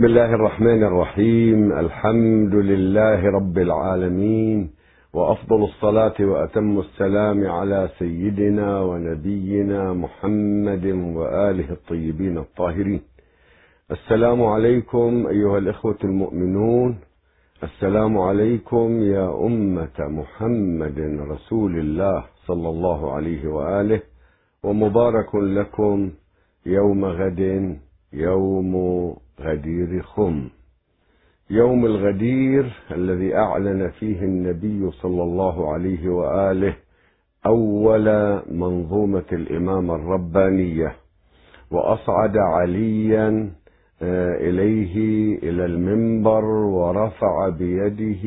بسم الله الرحمن الرحيم. الحمد لله رب العالمين وأفضل الصلاة وأتم السلام على سيدنا ونبينا محمد وآله الطيبين الطاهرين. السلام عليكم أيها الإخوة المؤمنون. السلام عليكم يا أمة محمد رسول الله صلى الله عليه وآله ومبارك لكم يوم غد يوم غدير خم. يوم الغدير الذي أعلن فيه النبي صلى الله عليه وآله أول منظومة الامامه الربانية وأصعد عليا إليه إلى المنبر ورفع بيده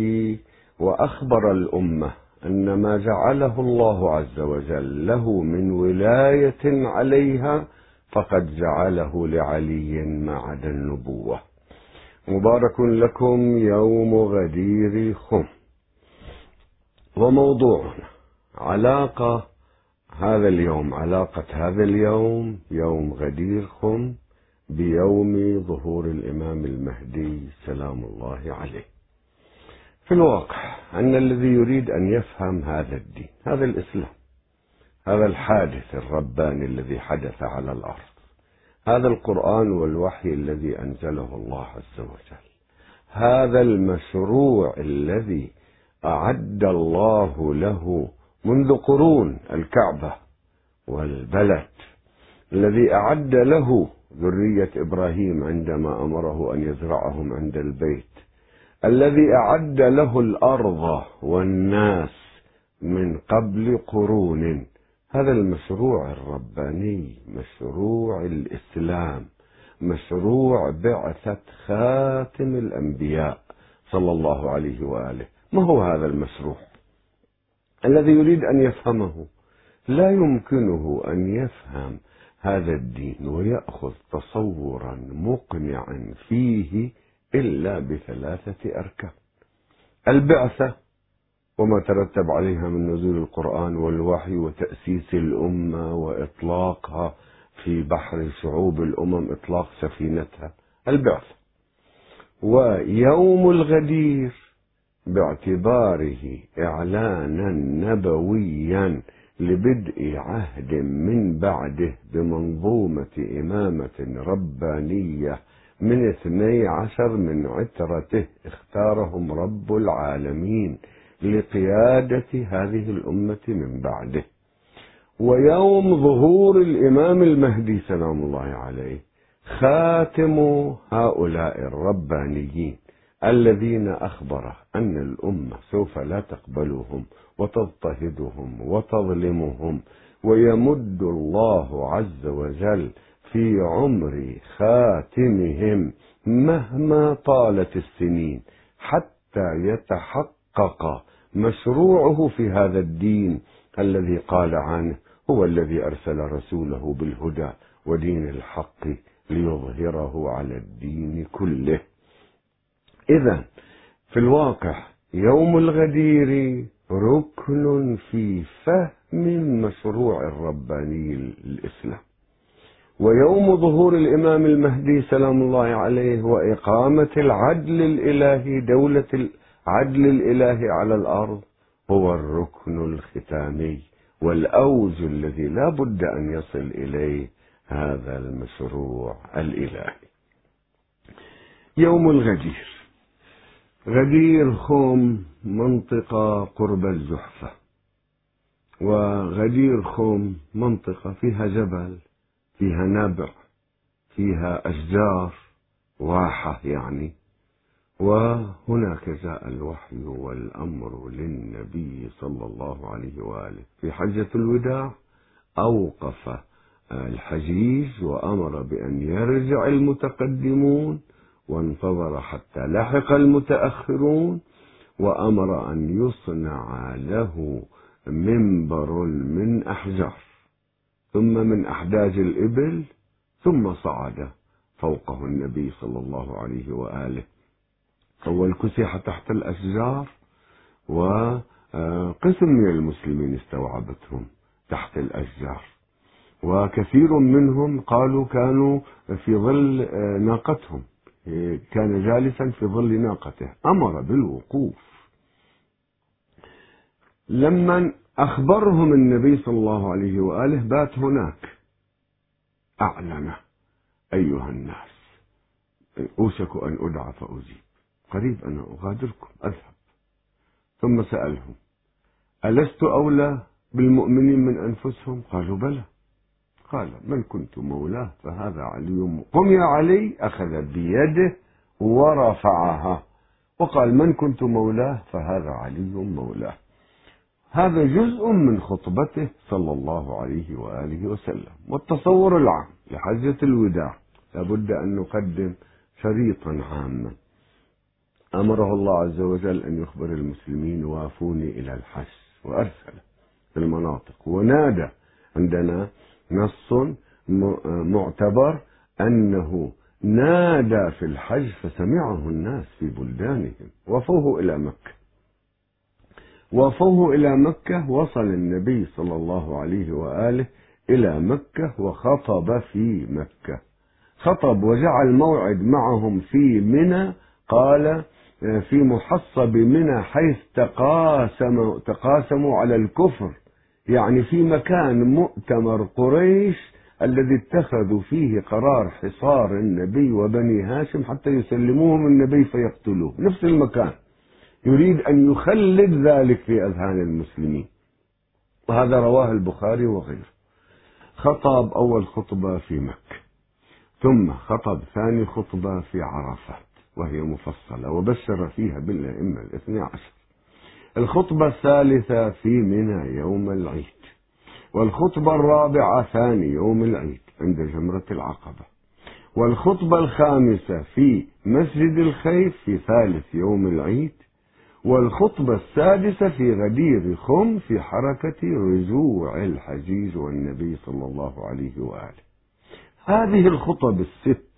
وأخبر الأمة أن ما جعله الله عز وجل له من ولاية عليها فقد جعله لعلي ما عدا النبوة. مبارك لكم يوم غدير خم. وموضوعنا علاقة هذا اليوم علاقة هذا اليوم يوم غدير خم بيوم ظهور الإمام المهدي سلام الله عليه. في الواقع أن الذي يريد أن يفهم هذا الدين هذا الإسلام هذا الحادث الرباني الذي حدث على الأرض هذا القرآن والوحي الذي أنزله الله عز وجل. هذا المشروع الذي أعد الله له منذ قرون الكعبة والبلد الذي أعد له ذرية إبراهيم عندما أمره أن يزرعهم عند البيت الذي أعد له الأرض والناس من قبل قرون. هذا المشروع الرباني مشروع الإسلام مشروع بعثة خاتم الأنبياء صلى الله عليه وآله. ما هو هذا المشروع؟ الذي يريد أن يفهمه. لا يمكنه أن يفهم هذا الدين ويأخذ تصورا مقنعا فيه إلا بثلاثة أركان. البعثة وما ترتب عليها من نزول القرآن والوحي وتأسيس الأمة وإطلاقها في بحر شعوب الأمم إطلاق سفينتها. البعث. ويوم الغدير باعتباره إعلانا نبويا لبدء عهد من بعده بمنظومة إمامة ربانية من اثني عشر من عترته اختارهم رب العالمين. لقيادة هذه الأمة من بعده. ويوم ظهور الإمام المهدي سلام الله عليه خاتم هؤلاء الربانيين الذين أخبر أن الأمة سوف لا تقبلهم وتضطهدهم وتظلمهم. ويمد الله عز وجل في عمر خاتمهم مهما طالت السنين حتى يتحقق مشروعه في هذا الدين الذي قال عنه هو الذي أرسل رسوله بالهدى ودين الحق ليظهره على الدين كله. اذا في الواقع يوم الغدير ركن في فهم مشروع الرباني الإسلام. ويوم ظهور الإمام المهدي سلام الله عليه وإقامة العدل الإلهي دولة عدل الإله على الأرض هو الركن الختامي والأوج الذي لا بد أن يصل إليه هذا المشروع الإلهي. يوم الغدير. غدير خوم منطقة قرب الزحفة. وغدير خوم منطقة فيها جبل فيها نبع فيها أشجار واحة يعني. وهناك جاء الوحي والأمر للنبي صلى الله عليه وآله. في حجة الوداع أوقف الحجيج وأمر بأن يرجع المتقدمون وانتظر حتى لحق المتأخرون وأمر أن يصنع له منبر من أحجار ثم من أحداج الإبل ثم صعد فوقه النبي صلى الله عليه وآله. أول كسح تحت الأشجار وقسم من المسلمين استوعبتهم تحت الأشجار. وكثير منهم قالوا كانوا في ظل ناقتهم. كان جالسا في ظل ناقته. أمر بالوقوف. لما أخبرهم النبي صلى الله عليه وآله بات هناك أعلن أيها الناس. أوشك أن أدعى فأجيب قريب أنا أغادركم أذهب. ثم سألهم ألست أولى بالمؤمنين من أنفسهم؟ قالوا بلى. قال من كنت مولاه فهذا علي. قم يا علي أخذ بيده ورفعها. وقال من كنت مولاه فهذا علي مولاه. هذا جزء من خطبته صلى الله عليه وآله وسلم. والتصور العام لحجة الوداع لابد أن نقدم شريطا عاما. أمره الله عز وجل أن يخبر المسلمين وافوني إلى الحج وأرسل في المناطق. ونادى عندنا نص معتبر أنه نادى في الحج فسمعه الناس في بلدانهم. وفوه إلى مكة. وفوه إلى مكة وصل النبي صلى الله عليه وآله إلى مكة وخطب في مكة. خطب وجعل موعد معهم في منى. قال في محصب منى حيث تقاسم تقاسموا على الكفر. يعني في مكان مؤتمر قريش الذي اتخذوا فيه قرار حصار النبي وبني هاشم حتى يسلموهم النبي فيقتلوه نفس المكان. يريد أن يخلد ذلك في أذهان المسلمين. وهذا رواه البخاري وغيره. خطب أول خطبة في مكة. ثم خطب ثاني خطبة في عرفات وهي مفصلة وبشر فيها بالأئمة الاثني عشر. الخطبة الثالثة في منى يوم العيد والخطبة الرابعة ثاني يوم العيد عند جمرة العقبة والخطبة الخامسة في مسجد الخيف في ثالث يوم العيد والخطبة السادسة في غدير خم في حركة رجوع الحجيج والنبي صلى الله عليه وآله. هذه الخطب الست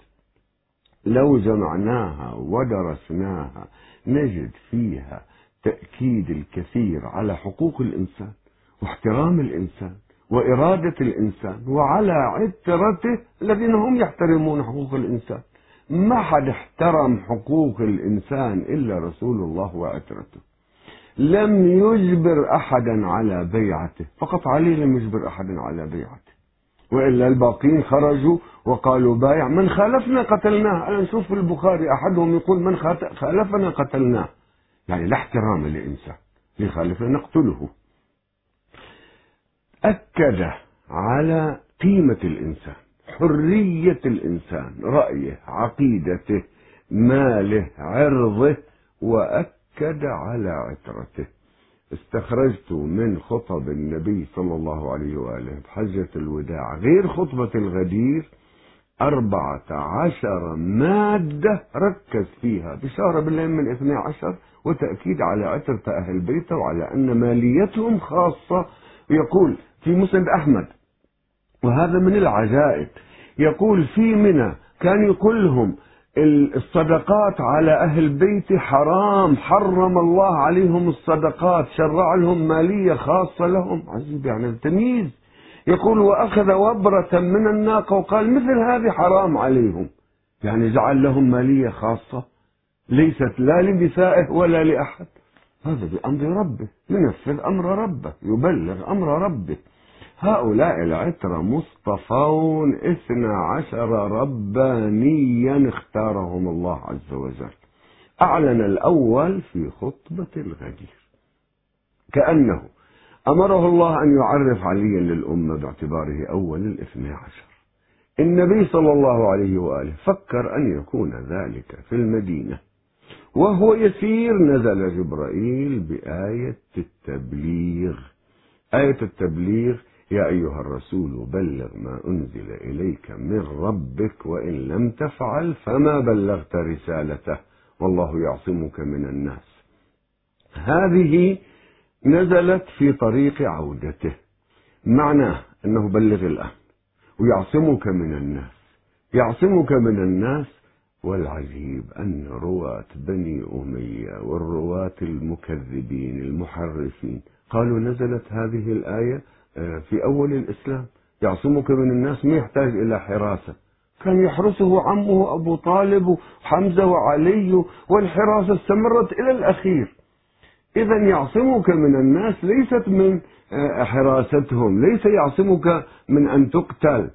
لو جمعناها ودرسناها نجد فيها تأكيد الكثير على حقوق الإنسان واحترام الإنسان وإرادة الإنسان وعلى عترته الذين هم يحترمون حقوق الإنسان. ما حد احترم حقوق الإنسان إلا رسول الله وعترته. لم يجبر أحدا على بيعته فقط علي لم يجبر أحدا على بيعته. وإلا الباقين خرجوا وقالوا بايع من خالفنا قتلناه. أنا نشوف في البخاري أحدهم يقول من خالفنا قتلناه. يعني لا احترام للإنسان. لخالفنا نقتله. أكد على قيمة الإنسان حرية الإنسان رأيه عقيدته ماله عرضه وأكد على عترته. استخرجت من خطب النبي صلى الله عليه وآله بحجة الوداع غير خطبة الغدير أربعة عشر مادة ركز فيها بشارة بالأئمة الاثنى عشر وتأكيد على عترة أهل بيته وعلى أن ماليتهم خاصة. يقول في مسند أحمد وهذا من العجائب يقول في منى كان يقول لهم الصدقات على أهل بيتي حرام حرم الله عليهم الصدقات شرع لهم مالية خاصة لهم. عجيب يعني التمييز يقول وأخذ وبرة من الناقة وقال مثل هذه حرام عليهم. يعني جعل لهم مالية خاصة ليست لا لنسائه ولا لأحد. هذا بأمر ربه ينفذ أمر ربه يبلغ أمر ربه. هؤلاء العترة مصطفون اثنى عشر ربانيا اختارهم الله عز وجل. أعلن الأول في خطبة الغدير. كأنه أمره الله أن يعرف عليا للأمة باعتباره أول الاثنى عشر. النبي صلى الله عليه وآله فكر أن يكون ذلك في المدينة وهو يسير نزل جبرائيل بآية التبليغ. آية التبليغ يا أيها الرسول بلغ ما أنزل إليك من ربك وإن لم تفعل فما بلغت رسالته والله يعصمك من الناس. هذه نزلت في طريق عودته. معناه أنه بلغ الآن ويعصمك من الناس يعصمك من الناس والعجيب أن رواة بني أمية والرواة المكذبين المحرفين قالوا نزلت هذه الآية في أول الإسلام. يعصمك من الناس ما يحتاج إلى حراسة. كان يحرسه عمه أبو طالب وحمزة وعلي والحراسة استمرت إلى الأخير. إذا يعصمك من الناس ليست من آه، حراستهم ليس يعصمك من أن تقتل.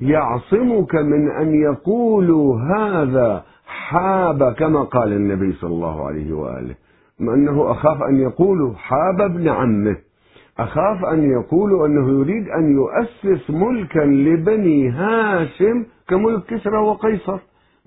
يعصمك من أن يقولوا هذا حاب كما قال النبي صلى الله عليه وآله. أنه أخاف أن يقولوا حاب ابن عمه. أخاف أن يقولوا أنه يريد أن يؤسس ملكا لبني هاشم كملك كسرى وقيصر.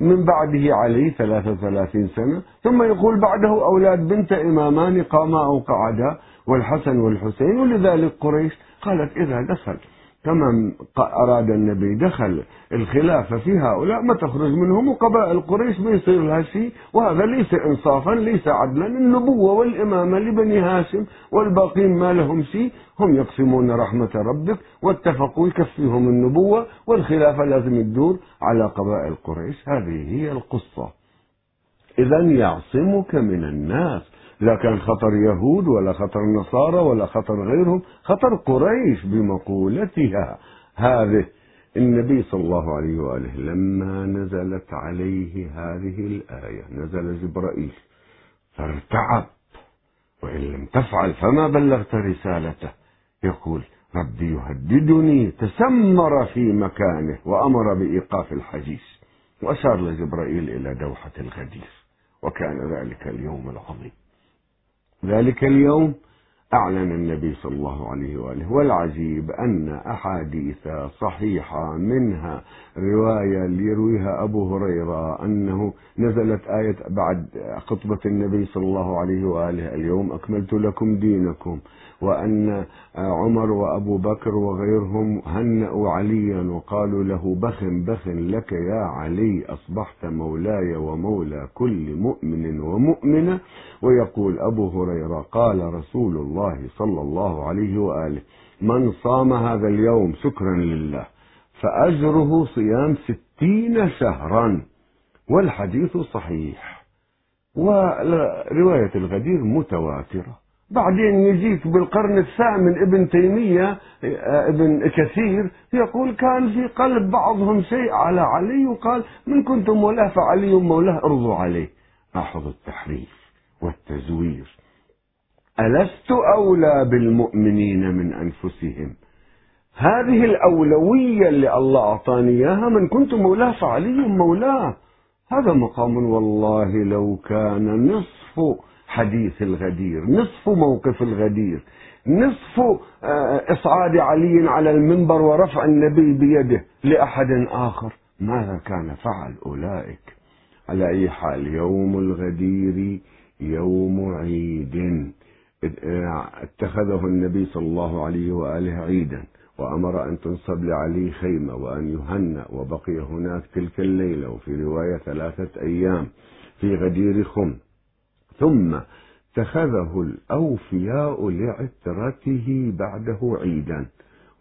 من بعده علي 33 سنة ثم يقول بعده أولاد بنت إمامان قاما أو قعدا والحسن والحسين ولذلك قريش قالت إذا دخل. كما أراد النبي دخل الخلافة في هؤلاء ما تخرج منهم وقبائل قريش ما يصير لها شيء وهذا ليس إنصافا ليس عدلا. النبوة والإمامة لبني هاشم والباقين ما لهم شيء. هم يقسمون رحمة ربك واتفقوا يكفيهم النبوة والخلافة لازم تدور على قبائل قريش. هذه هي القصة. إذا يعصمك من الناس. لا كان خطر يهود ولا خطر نصارى ولا خطر غيرهم خطر قريش بمقولتها. هذه النبي صلى الله عليه وآله لما نزلت عليه هذه الآية نزل جبرائيل فارتعب وإن لم تفعل فما بلغت رسالته. يقول ربي يهددني. تسمر في مكانه وأمر بإيقاف الحجيج وأشار لجبرائيل إلى دوحة الغدير وكان ذلك اليوم العظيم. ذلك اليوم أعلن النبي صلى الله عليه وآله والعجيب أن أحاديث صحيحة منها رواية يرويها أبو هريرة أنه نزلت آية بعد خطبة النبي صلى الله عليه وآله اليوم أكملت لكم دينكم وأن عمر وأبو بكر وغيرهم هنأوا عليا وقالوا له بخ بخ لك يا علي أصبحت مولاي ومولى كل مؤمن ومؤمنة ويقول أبو هريرة قال رسول الله صلى الله عليه وآله. من صام هذا اليوم شكرا لله فأجره صيام ستين شهرا والحديث صحيح ورواية الغدير متواترة. بعدين يجيك بالقرن الثامن ابن تيمية ابن كثير يقول كان في قلب بعضهم شيء على علي وقال من كنتم مولاه فعلي مولاه ارضوا عليه. لاحظ التحريف والتزوير. ألست أولى بالمؤمنين من أنفسهم؟ هذه الأولوية اللي الله أعطاني إياها من كنت مولاه فعلي مولاه. هذا مقام والله لو كان نصف حديث الغدير نصف موقف الغدير نصف آه، إصعاد علي على المنبر ورفع النبي بيده لأحد آخر. ماذا كان فعل أولئك؟ على أي حال يوم الغدير يوم عيد. اتخذه النبي صلى الله عليه وآله عيدا وأمر أن تنصب لعلي خيمة وأن يهنأ وبقي هناك تلك الليلة وفي رواية ثلاثة أيام في غدير خم. ثم اتخذه الأوفياء لعترته بعده عيدا.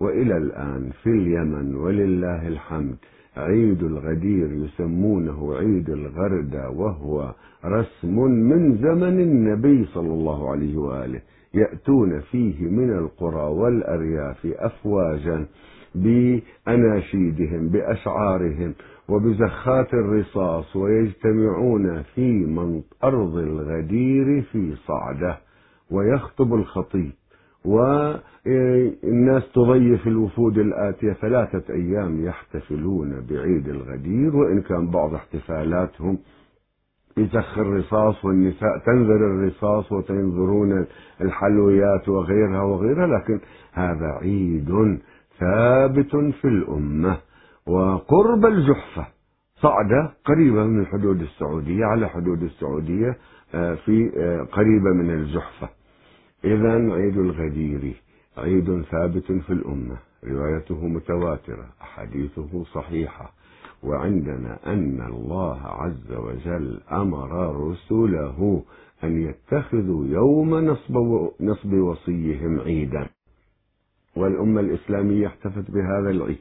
وإلى الآن في اليمن ولله الحمد. عيد الغدير يسمونه عيد الغردة وهو رسم من زمن النبي صلى الله عليه وآله يأتون فيه من القرى والأرياف أفواجا بأناشيدهم بأشعارهم وبزخات الرصاص ويجتمعون في أرض الغدير في صعدة ويخطب الخطيب. والناس تضيف الوفود الآتية ثلاثة أيام يحتفلون بعيد الغدير وإن كان بعض احتفالاتهم يزخ الرصاص والنساء تنذر الرصاص وتنظرون الحلويات وغيرها وغيرها لكن هذا عيد ثابت في الأمة. وقرب الجحفة صعدة قريبة من الحدود السعودية على حدود السعودية آه، في آه، قريبة من الجحفة. إذا عيد الغدير عيد ثابت في الأمة روايته متواترة أحاديثه صحيحة وعندنا أن الله عز وجل أمر رسله أن يتخذوا يوم نصب, نصب وصيهم عيدا. والأمة الإسلامية احتفت بهذا العيد.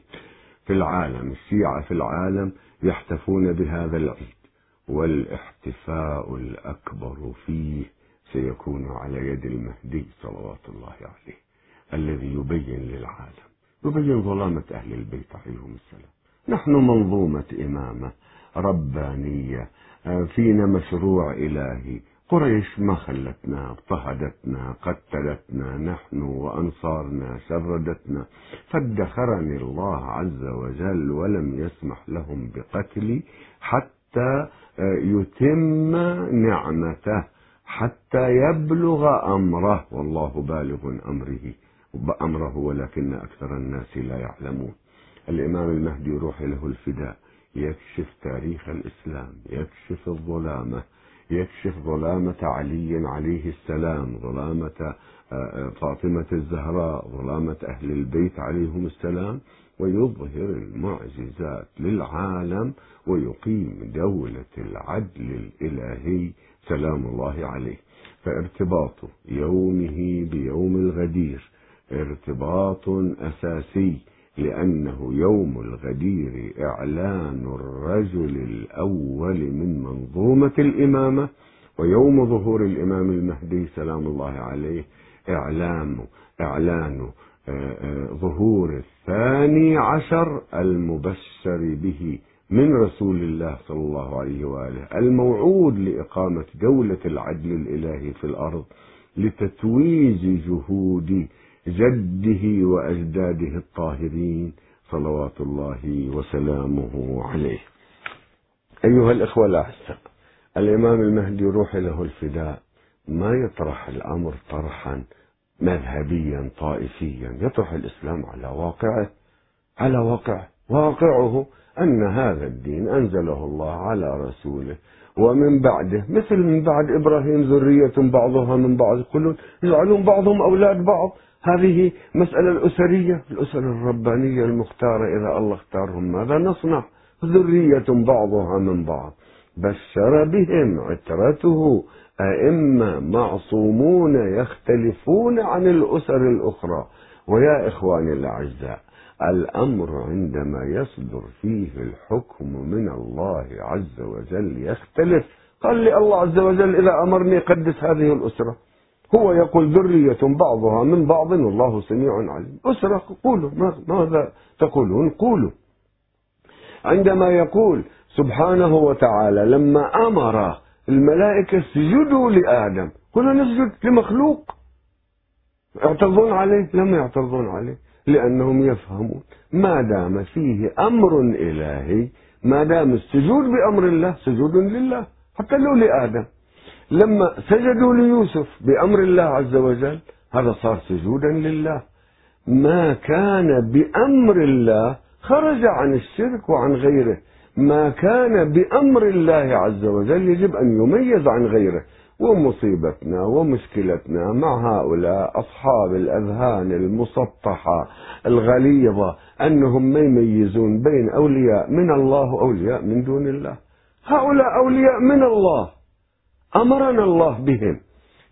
في العالم الشيعة في العالم يحتفون بهذا العيد. والإحتفاء الأكبر فيه سيكون على يد المهدي صلوات الله عليه الذي يبين للعالم يبين ظلامة أهل البيت عليهم السلام. نحن منظومة إمامة ربانية آه، فينا مشروع إلهي. قريش ما خلتنا اضطهدتنا قتلتنا نحن وأنصارنا شردتنا. فادخرني الله عز وجل ولم يسمح لهم بقتلي حتى آه، يتم نعمته. حتى يبلغ أمره والله بالغ أمره أمره ولكن أكثر الناس لا يعلمون. الإمام المهدي روح له الفداء يكشف تاريخ الإسلام يكشف الظلامة يكشف ظلامة علي عليه السلام ظلامة آه، آه، فاطمة الزهراء ظلامة أهل البيت عليهم السلام ويظهر المعجزات للعالم ويقيم دولة العدل الإلهي. سلام الله عليه. فارتباط يومه بيوم الغدير ارتباط أساسي لأنه يوم الغدير إعلان الرجل الأول من منظومة الإمامة ويوم ظهور الإمام المهدي سلام الله عليه إعلام إعلان آه، آه، ظهور الثاني عشر المبشر به. من رسول الله صلى الله عليه وآله الموعود لإقامة دولة العدل الإلهي في الأرض لتتويج جهود جده وأجداده الطاهرين صلوات الله وسلامه عليه. أيها الإخوة الأعزاء الإمام المهدي روح له الفداء ما يطرح الأمر طرحا مذهبيا طائفيا يطرح الإسلام على واقعه على واقعه واقعه أن هذا الدين أنزله الله على رسوله ومن بعده مثل من بعد إبراهيم ذرية بعضها من بعض يقولون يجعلون بعضهم أولاد بعض. هذه مسألة الأسرية الأسر الربانية المختارة إذا الله اختارهم ماذا نصنع؟ ذرية بعضها من بعض. بشر بهم عترته أئمة معصومون يختلفون عن الأسر الأخرى. ويا إخواني الأعزاء الأمر عندما يصدر فيه الحكم من الله عز وجل يختلف قال لي الله عز وجل إذا أمرني قدس هذه الأسرة. هو يقول ذرية بعضها من بعض والله سميع عليم. أسرة قولوا ماذا تقولون؟ قولوا. عندما يقول سبحانه وتعالى لما أمر الملائكة اسجدوا لآدم قلنا نسجد لمخلوق. يعترضون عليه؟ لم يعترضون عليه. لأنهم يفهمون. ما دام فيه أمر إلهي ما دام السجود بأمر الله سجود لله. حتى لو لآدم. لما سجدوا ليوسف بأمر الله عز وجل هذا صار سجودا لله. ما كان بأمر الله خرج عن الشرك وعن غيره. ما كان بأمر الله عز وجل يجب أن يميز عن غيره. ومصيبتنا ومشكلتنا مع هؤلاء أصحاب الأذهان المسطحة الغليظة أنهم ما يميزون بين أولياء من الله وأولياء من دون الله. هؤلاء أولياء من الله. أمرنا الله بهم.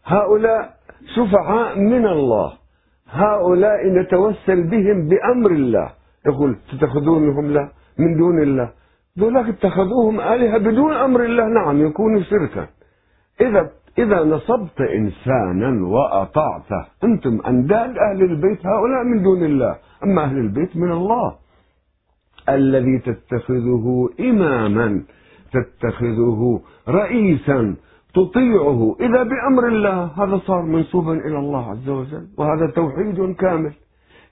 هؤلاء شفعاء من الله. هؤلاء نتوسل بهم بأمر الله. يقول تتخذونهم لا من دون الله. ذولاك اتخذوهم آلهة بدون أمر الله. نعم يكونوا شركا. إذا إذا نصبت إنسانا وأطعته أنتم أنداد أهل البيت هؤلاء من دون الله أما أهل البيت من الله. الذي تتخذه إماما تتخذه رئيسا تطيعه إذا بأمر الله هذا صار منسوبا إلى الله عز وجل وهذا توحيد كامل.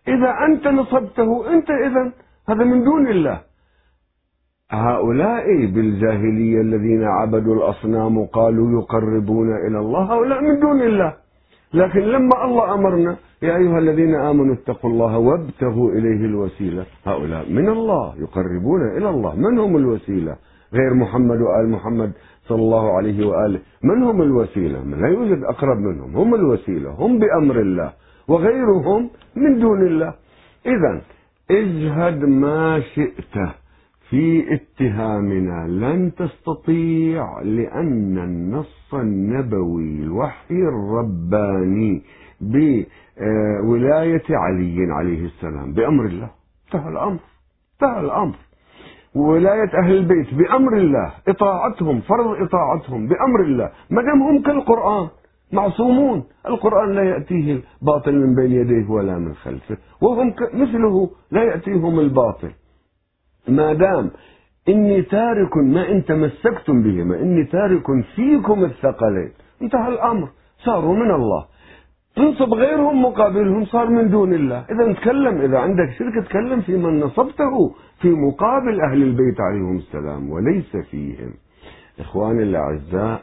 إذا أنت نصبته أنت إذا هذا من دون الله. هؤلاء بالجاهلية الذين عبدوا الأصنام قالوا يقربون إلى الله هؤلاء من دون الله. لكن لما الله أمرنا يا أيها الذين آمنوا اتقوا الله وابتغوا إليه الوسيلة. هؤلاء من الله يقربون إلى الله. من هم الوسيلة؟ غير محمد وآل محمد صلى الله عليه وآله. من هم الوسيلة؟ لا يوجد أقرب منهم. هم الوسيلة هم بأمر الله. وغيرهم من دون الله. إذا اجهد ما شئت. في اتهامنا لن تستطيع لأن النص النبوي الوحي الرباني بولاية علي عليه السلام بأمر الله. انتهى الأمر. انتهى الأمر. ولاية أهل البيت بأمر الله. إطاعتهم فرض إطاعتهم بأمر الله. ما دام هم كالقرآن. معصومون. القرآن لا يأتيه الباطل من بين يديه ولا من خلفه. وهم مثله لا يأتيهم الباطل. ما دام إني تارك ما إن تمسكتم بهما إني تارك فيكم الثقلين. انتهى الأمر. صاروا من الله. تنصب غيرهم مقابلهم صار من دون الله. إذا تكلم إذا عندك شرك تكلم في من نصبته في مقابل أهل البيت عليهم السلام وليس فيهم. إخواني الأعزاء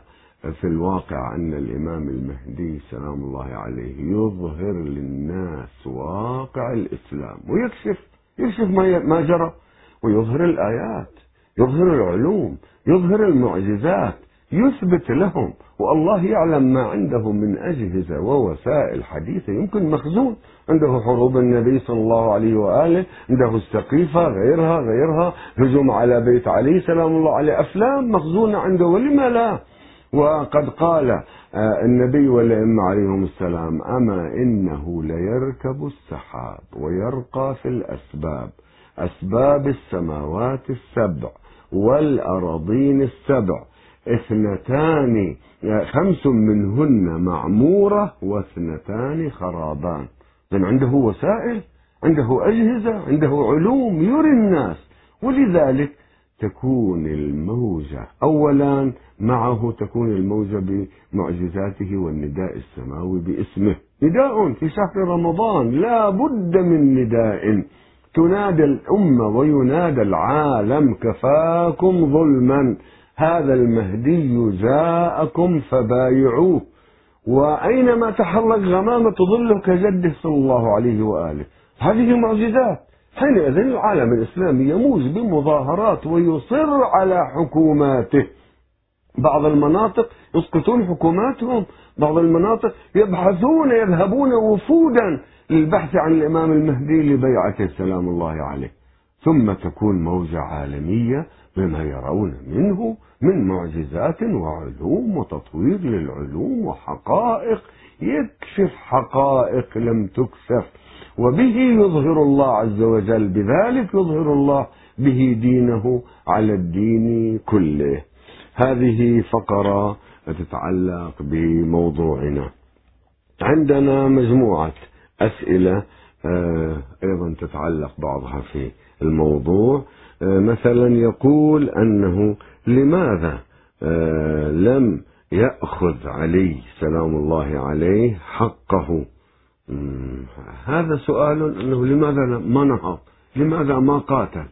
في الواقع أن الإمام المهدي سلام الله عليه يظهر للناس واقع الإسلام ويكشف يكشف ما جرى. ويظهر الآيات يظهر العلوم يظهر المعجزات يثبت لهم والله يعلم ما عنده من أجهزة ووسائل حديثة يمكن مخزون. عنده حروب النبي صلى الله عليه وآله عنده السقيفة غيرها غيرها هجوم على بيت علي سلام الله عليه أفلام مخزونة عنده ولما لا؟ وقد قال آه، النبي والأئمة عليهم السلام أما إنه ليركب السحاب ويرقى في الأسباب. أسباب السماوات السبع والأراضين السبع. اثنتان خمس منهن معمورة واثنتان خرابان. إذن عنده وسائل عنده أجهزة عنده علوم يري الناس. ولذلك تكون الموجة أولا معه تكون الموجة بمعجزاته والنداء السماوي باسمه. نداء في شهر رمضان لا بد من نداء. تنادى الأمة وينادى العالم كفاكم ظلما هذا المهدي جاءكم فبايعوه. وأينما تحرك غمامة تظله كجده صلى الله عليه وآله. هذه معجزات. حينئذ العالم الإسلامي يموج بمظاهرات ويصر على حكوماته. بعض المناطق يسقطون حكوماتهم بعض المناطق يبحثون يذهبون وفودا للبحث عن الإمام المهدي لبيعته سلام الله عليه. ثم تكون موجة عالمية بما يرون منه من معجزات وعلوم وتطوير للعلوم وحقائق. يكشف حقائق لم تكشف. وبه يظهر الله عز وجل. بذلك يظهر الله به دينه على الدين كله. هذه فقرة تتعلق بموضوعنا. عندنا مجموعة أسئلة آه، أيضا تتعلق بعضها في الموضوع. آه، مثلا يقول أنه لماذا آه، لم يأخذ علي سلام الله عليه حقه؟ هذا سؤال أنه لماذا ما نهض لماذا ما قاتل؟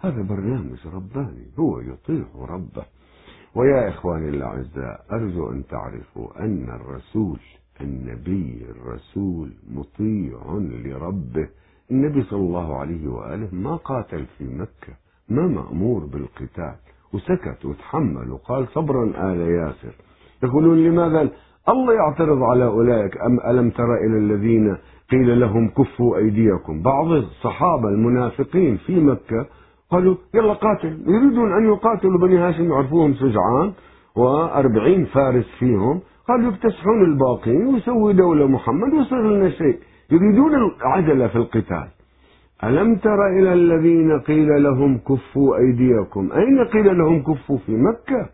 هذا برنامج رباني هو يطيع ربه. ويا إخواني الأعزاء أرجو أن تعرفوا أن الرسول النبي الرسول مطيع لربه. النبي صلى الله عليه وآله ما قاتل في مكة ما مأمور بالقتال وسكت وتحمل وقال صبرا آل ياسر. يقولون لماذا؟ الله يعترض على أولئك أم ألم تر إلى الذين قيل لهم كفوا أيديكم؟ بعض الصحابة المنافقين في مكة قالوا يلا قاتل يريدون أن يقاتلوا بني هاشم يعرفوهم شجعان وأربعين فارس فيهم. قالوا يكتسحون الباقين ويسوي دولة محمد ويصير لنا شيء. يريدون العجلة في القتال. ألم تر إلى الذين قيل لهم كفوا أيديكم؟ أين قيل لهم كفوا في مكة؟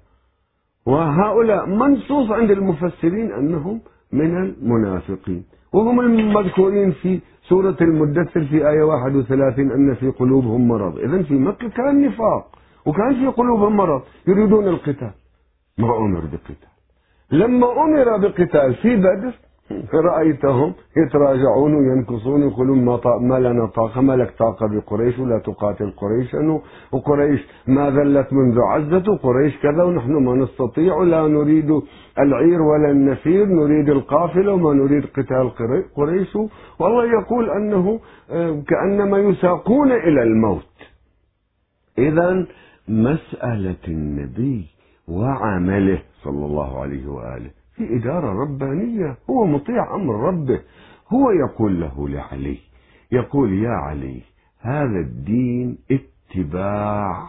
وهؤلاء منصوص عند المفسرين أنهم من المنافقين. وهم المذكورين في سورة المدثر في آية 31 أن في قلوبهم مرض. إذا في مكة كان نفاق. وكان في قلوبهم مرض. يريدون القتال. ما أمر بقتال لما أمر بقتال في بدر رأيتهم يتراجعون وينكصون يقولون ما, ما لنا طاقة ما لك طاقة بقريش ولا تقاتل قريشا وقريش ما ذلت منذ عزة قريش كذا ونحن ما نستطيع لا نريد العير ولا النفير نريد القافلة وما نريد قتال قريش. والله يقول أنه آه، كأنما يساقون إلى الموت. إذا مسألة النبي. وعمله صلى الله عليه وآله. في إدارة ربانية هو مطيع أمر ربه. هو يقول له لعلي يقول يا علي هذا الدين اتباع.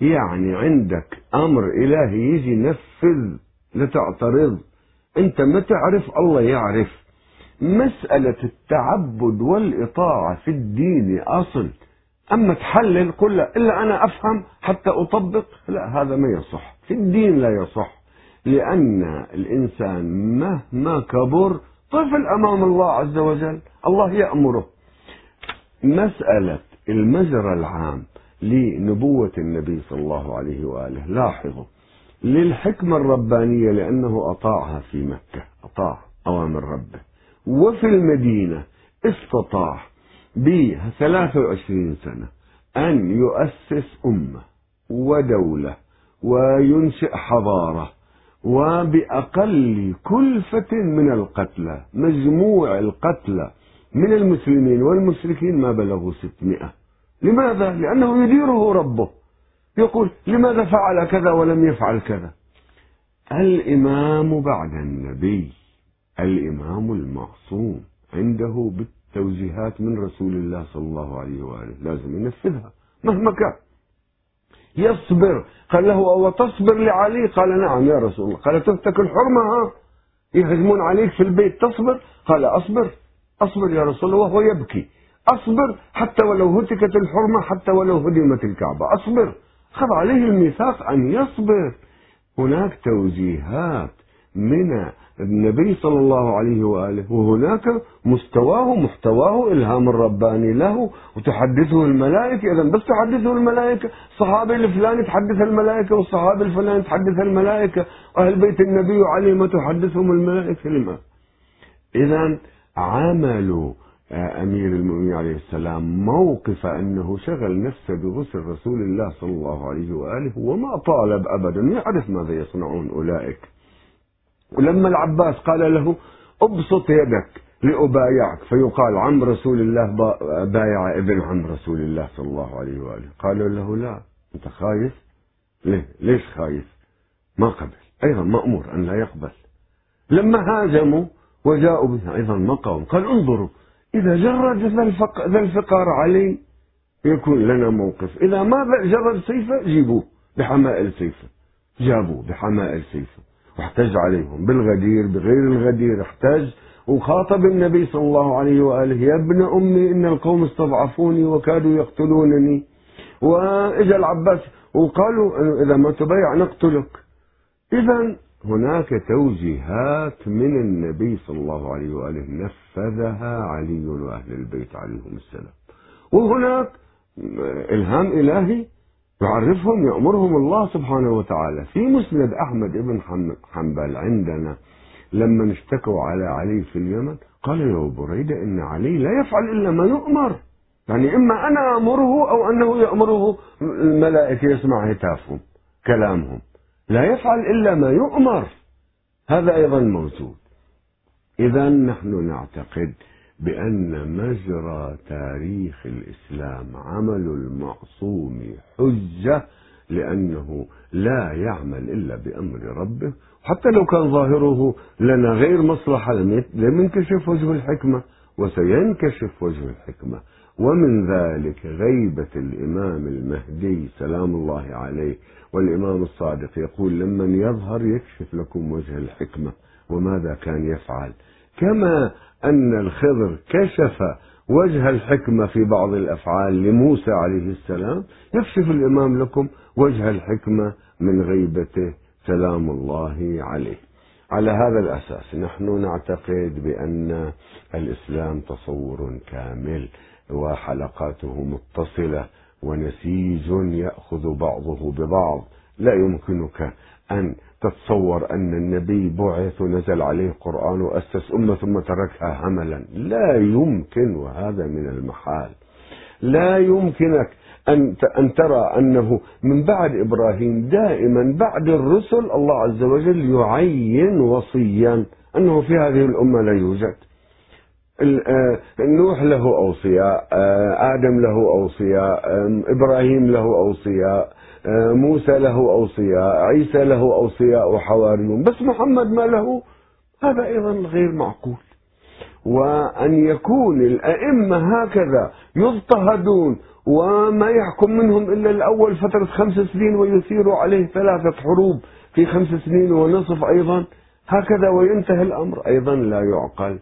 يعني عندك أمر إلهي يجي نفذ لا تعترض. أنت ما تعرف الله يعرف. مسألة التعبد والإطاعة في الدين أصل. أما تحلل قل إلا أنا أفهم حتى أطبق لا هذا ما يصح. في الدين لا يصح لأن الإنسان مهما كبر طفل أمام الله عز وجل الله يأمره. مسألة المجرى العام لنبوة النبي صلى الله عليه وآله لاحظوا للحكمة الربانية لأنه أطاعها في مكة أطاع أوامر ربه. وفي المدينة استطاع ب 23 سنة أن يؤسس أمة ودولة وينشئ حضارة وبأقل كلفة من القتلى مجموع القتلى من المسلمين والمشركين ما بلغوا 600 لماذا؟ لأنه يديره ربه. يقول لماذا فعل كذا ولم يفعل كذا؟ الإمام بعد النبي الإمام المعصوم عنده بالتوجيهات من رسول الله صلى الله عليه وآله. لازم ينفذها مهما كان. يصبر. قال له أو تصبر لعلي؟ قال نعم يا رسول الله. قال تفتك الحرمة ها؟ يهجمون عليك في البيت تصبر. قال أصبر أصبر يا رسول الله وهو يبكي. أصبر حتى ولو هتكت الحرمة حتى ولو هدمت الكعبة. أصبر. خذ عليه الميثاق أن يصبر. هناك توجيهات من النبي صلى الله عليه وآله وهناك مستواه محتواه إلهام الرباني له وتحدثه الملائكة إذا بس تحدثه الملائكة الصحابي الفلاني تحدث الملائكة والصحابي الفلاني تحدث الملائكة أهل بيت النبي وعلي ما تحدثهم الملائكة لما؟ إذا عملوا أمير المؤمنين عليه السلام موقف أنه شغل نفسه بغسل رسول الله صلى الله عليه وآله وما طالب أبدا يعرف ماذا يصنعون أولئك. ولما العباس قال له ابسط يدك لأبايعك فيقال عم رسول الله بايع ابن عم رسول الله صلى الله عليه وآله. قالوا له لا أنت خايف؟ ليه؟ ليش خايف؟ ما قبل. أيضا مأمور أن لا يقبل. لما هاجموا وجاءوا به أيضا ما قاوم قال انظروا إذا جرد ذا الفقار علي يكون لنا موقف. إذا ما جرد سيفه جيبوه بحمائل سيفه. جابوه بحمائل سيفه. واحتج عليهم بالغدير بغير الغدير احتج. وخاطب النبي صلى الله عليه وآله يا ابن أمي إن القوم استضعفوني وكادوا يقتلونني. وإجا العباس وقالوا إذا ما تبايع نقتلك. إذا هناك توجيهات من النبي صلى الله عليه وآله نفذها علي وأهل البيت عليهم السلام. وهناك إلهام إلهي يعرفهم يأمرهم الله سبحانه وتعالى. في مسند أحمد بن حنبل عندنا لما اشتكوا على علي في اليمن قال يا بريدة إن علي لا يفعل إلا ما يؤمر. يعني إما أنا أمره أو أنه يأمره الملائكة يسمع هتافهم كلامهم. لا يفعل إلا ما يؤمر. هذا أيضا موجود. إذا نحن نعتقد بأن مجرى تاريخ الإسلام عمل المعصوم حجة لأنه لا يعمل إلا بأمر ربه. حتى لو كان ظاهره لنا غير مصلحة لم ينكشف وجه الحكمة وسينكشف وجه الحكمة. ومن ذلك غيبة الإمام المهدي سلام الله عليه والإمام الصادق يقول لمن يظهر يكشف لكم وجه الحكمة وماذا كان يفعل؟ كما أن الخضر كشف وجه الحكمة في بعض الأفعال لموسى عليه السلام. يكشف الإمام لكم وجه الحكمة من غيبته سلام الله عليه. على هذا الأساس نحن نعتقد بأن الإسلام تصور كامل وحلقاته متصلة ونسيج يأخذ بعضه ببعض. لا يمكنك أن تتصور أن النبي بعث ونزل عليه قرآن وأسس أمة ثم تركها هملا لا يمكن وهذا من المحال. لا يمكنك أن أن ترى أنه من بعد إبراهيم دائما بعد الرسل الله عز وجل يعين وصيا أنه في هذه الأمة لا يوجد. آه، نوح له أوصياء آه، آدم له أوصياء إبراهيم له أوصياء موسى له أوصياء عيسى له أوصياء وحواريون. بس محمد ما له هذا أيضا غير معقول. وأن يكون الأئمة هكذا يضطهدون وما يحكم منهم إلا الأول فترة خمس سنين ويثير عليه ثلاثة حروب في خمس سنين ونصف أيضا. هكذا وينتهي الأمر. أيضا لا يعقل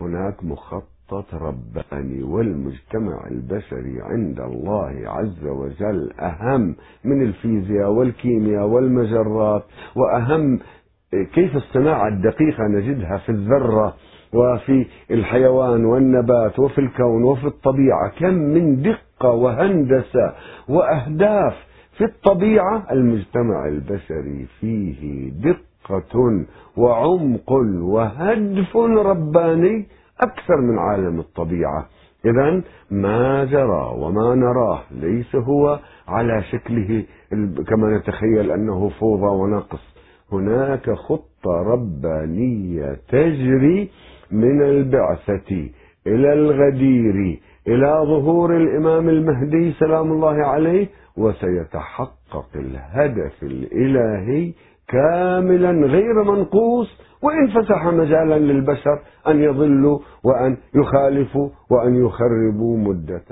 هناك مخطط. رباني والمجتمع البشري عند الله عز وجل أهم من الفيزياء والكيمياء والمجرات وأهم كيف الصناعة الدقيقة نجدها في الذرة وفي الحيوان والنبات وفي الكون وفي الطبيعة كم من دقة وهندسة وأهداف في الطبيعة. المجتمع البشري فيه دقة وعمق وهدف رباني. أكثر من عالم الطبيعة. إذا ما جرى وما نراه ليس هو على شكله كما نتخيل أنه فوضى ونقص هناك خطة ربانية تجري من البعثة إلى الغدير إلى ظهور الإمام المهدي سلام الله عليه وسيتحقق الهدف الإلهي كاملا غير منقوص وإن فسح مجالا للبشر أن يضلوا وأن يخالفوا وأن يخربوا مدة.